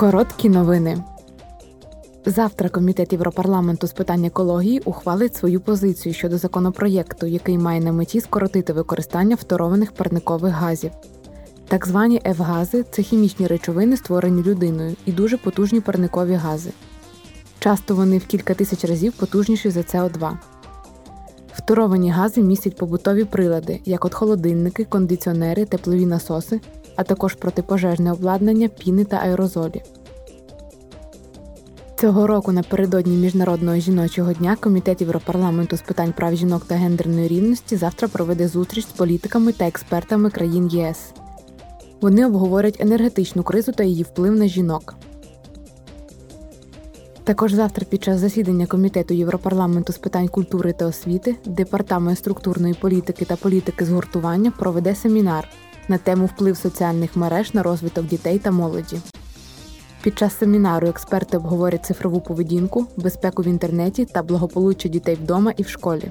Короткі новини. Завтра Комітет Європарламенту з питань екології ухвалить свою позицію щодо законопроєкту, який має на меті скоротити використання фторованих парникових газів. Так звані F-гази це хімічні речовини, створені людиною, і дуже потужні парникові гази. Часто вони в кілька тисяч разів потужніші за СО2. Фторовані гази містять побутові прилади, як от холодильники, кондиціонери, теплові насоси, а також протипожежне обладнання, піни та аерозолі. Цього року напередодні Міжнародного жіночого дня Комітет Європарламенту з питань прав жінок та гендерної рівності завтра проведе зустріч з політиками та експертами країн ЄС. Вони обговорять енергетичну кризу та її вплив на жінок. Також завтра під час засідання Комітету Європарламенту з питань культури та освіти Департамент структурної політики та політики згуртування проведе семінар на тему вплив соціальних мереж на розвиток дітей та молоді. Під час семінару експерти обговорять цифрову поведінку, безпеку в інтернеті та благополуччя дітей вдома і в школі.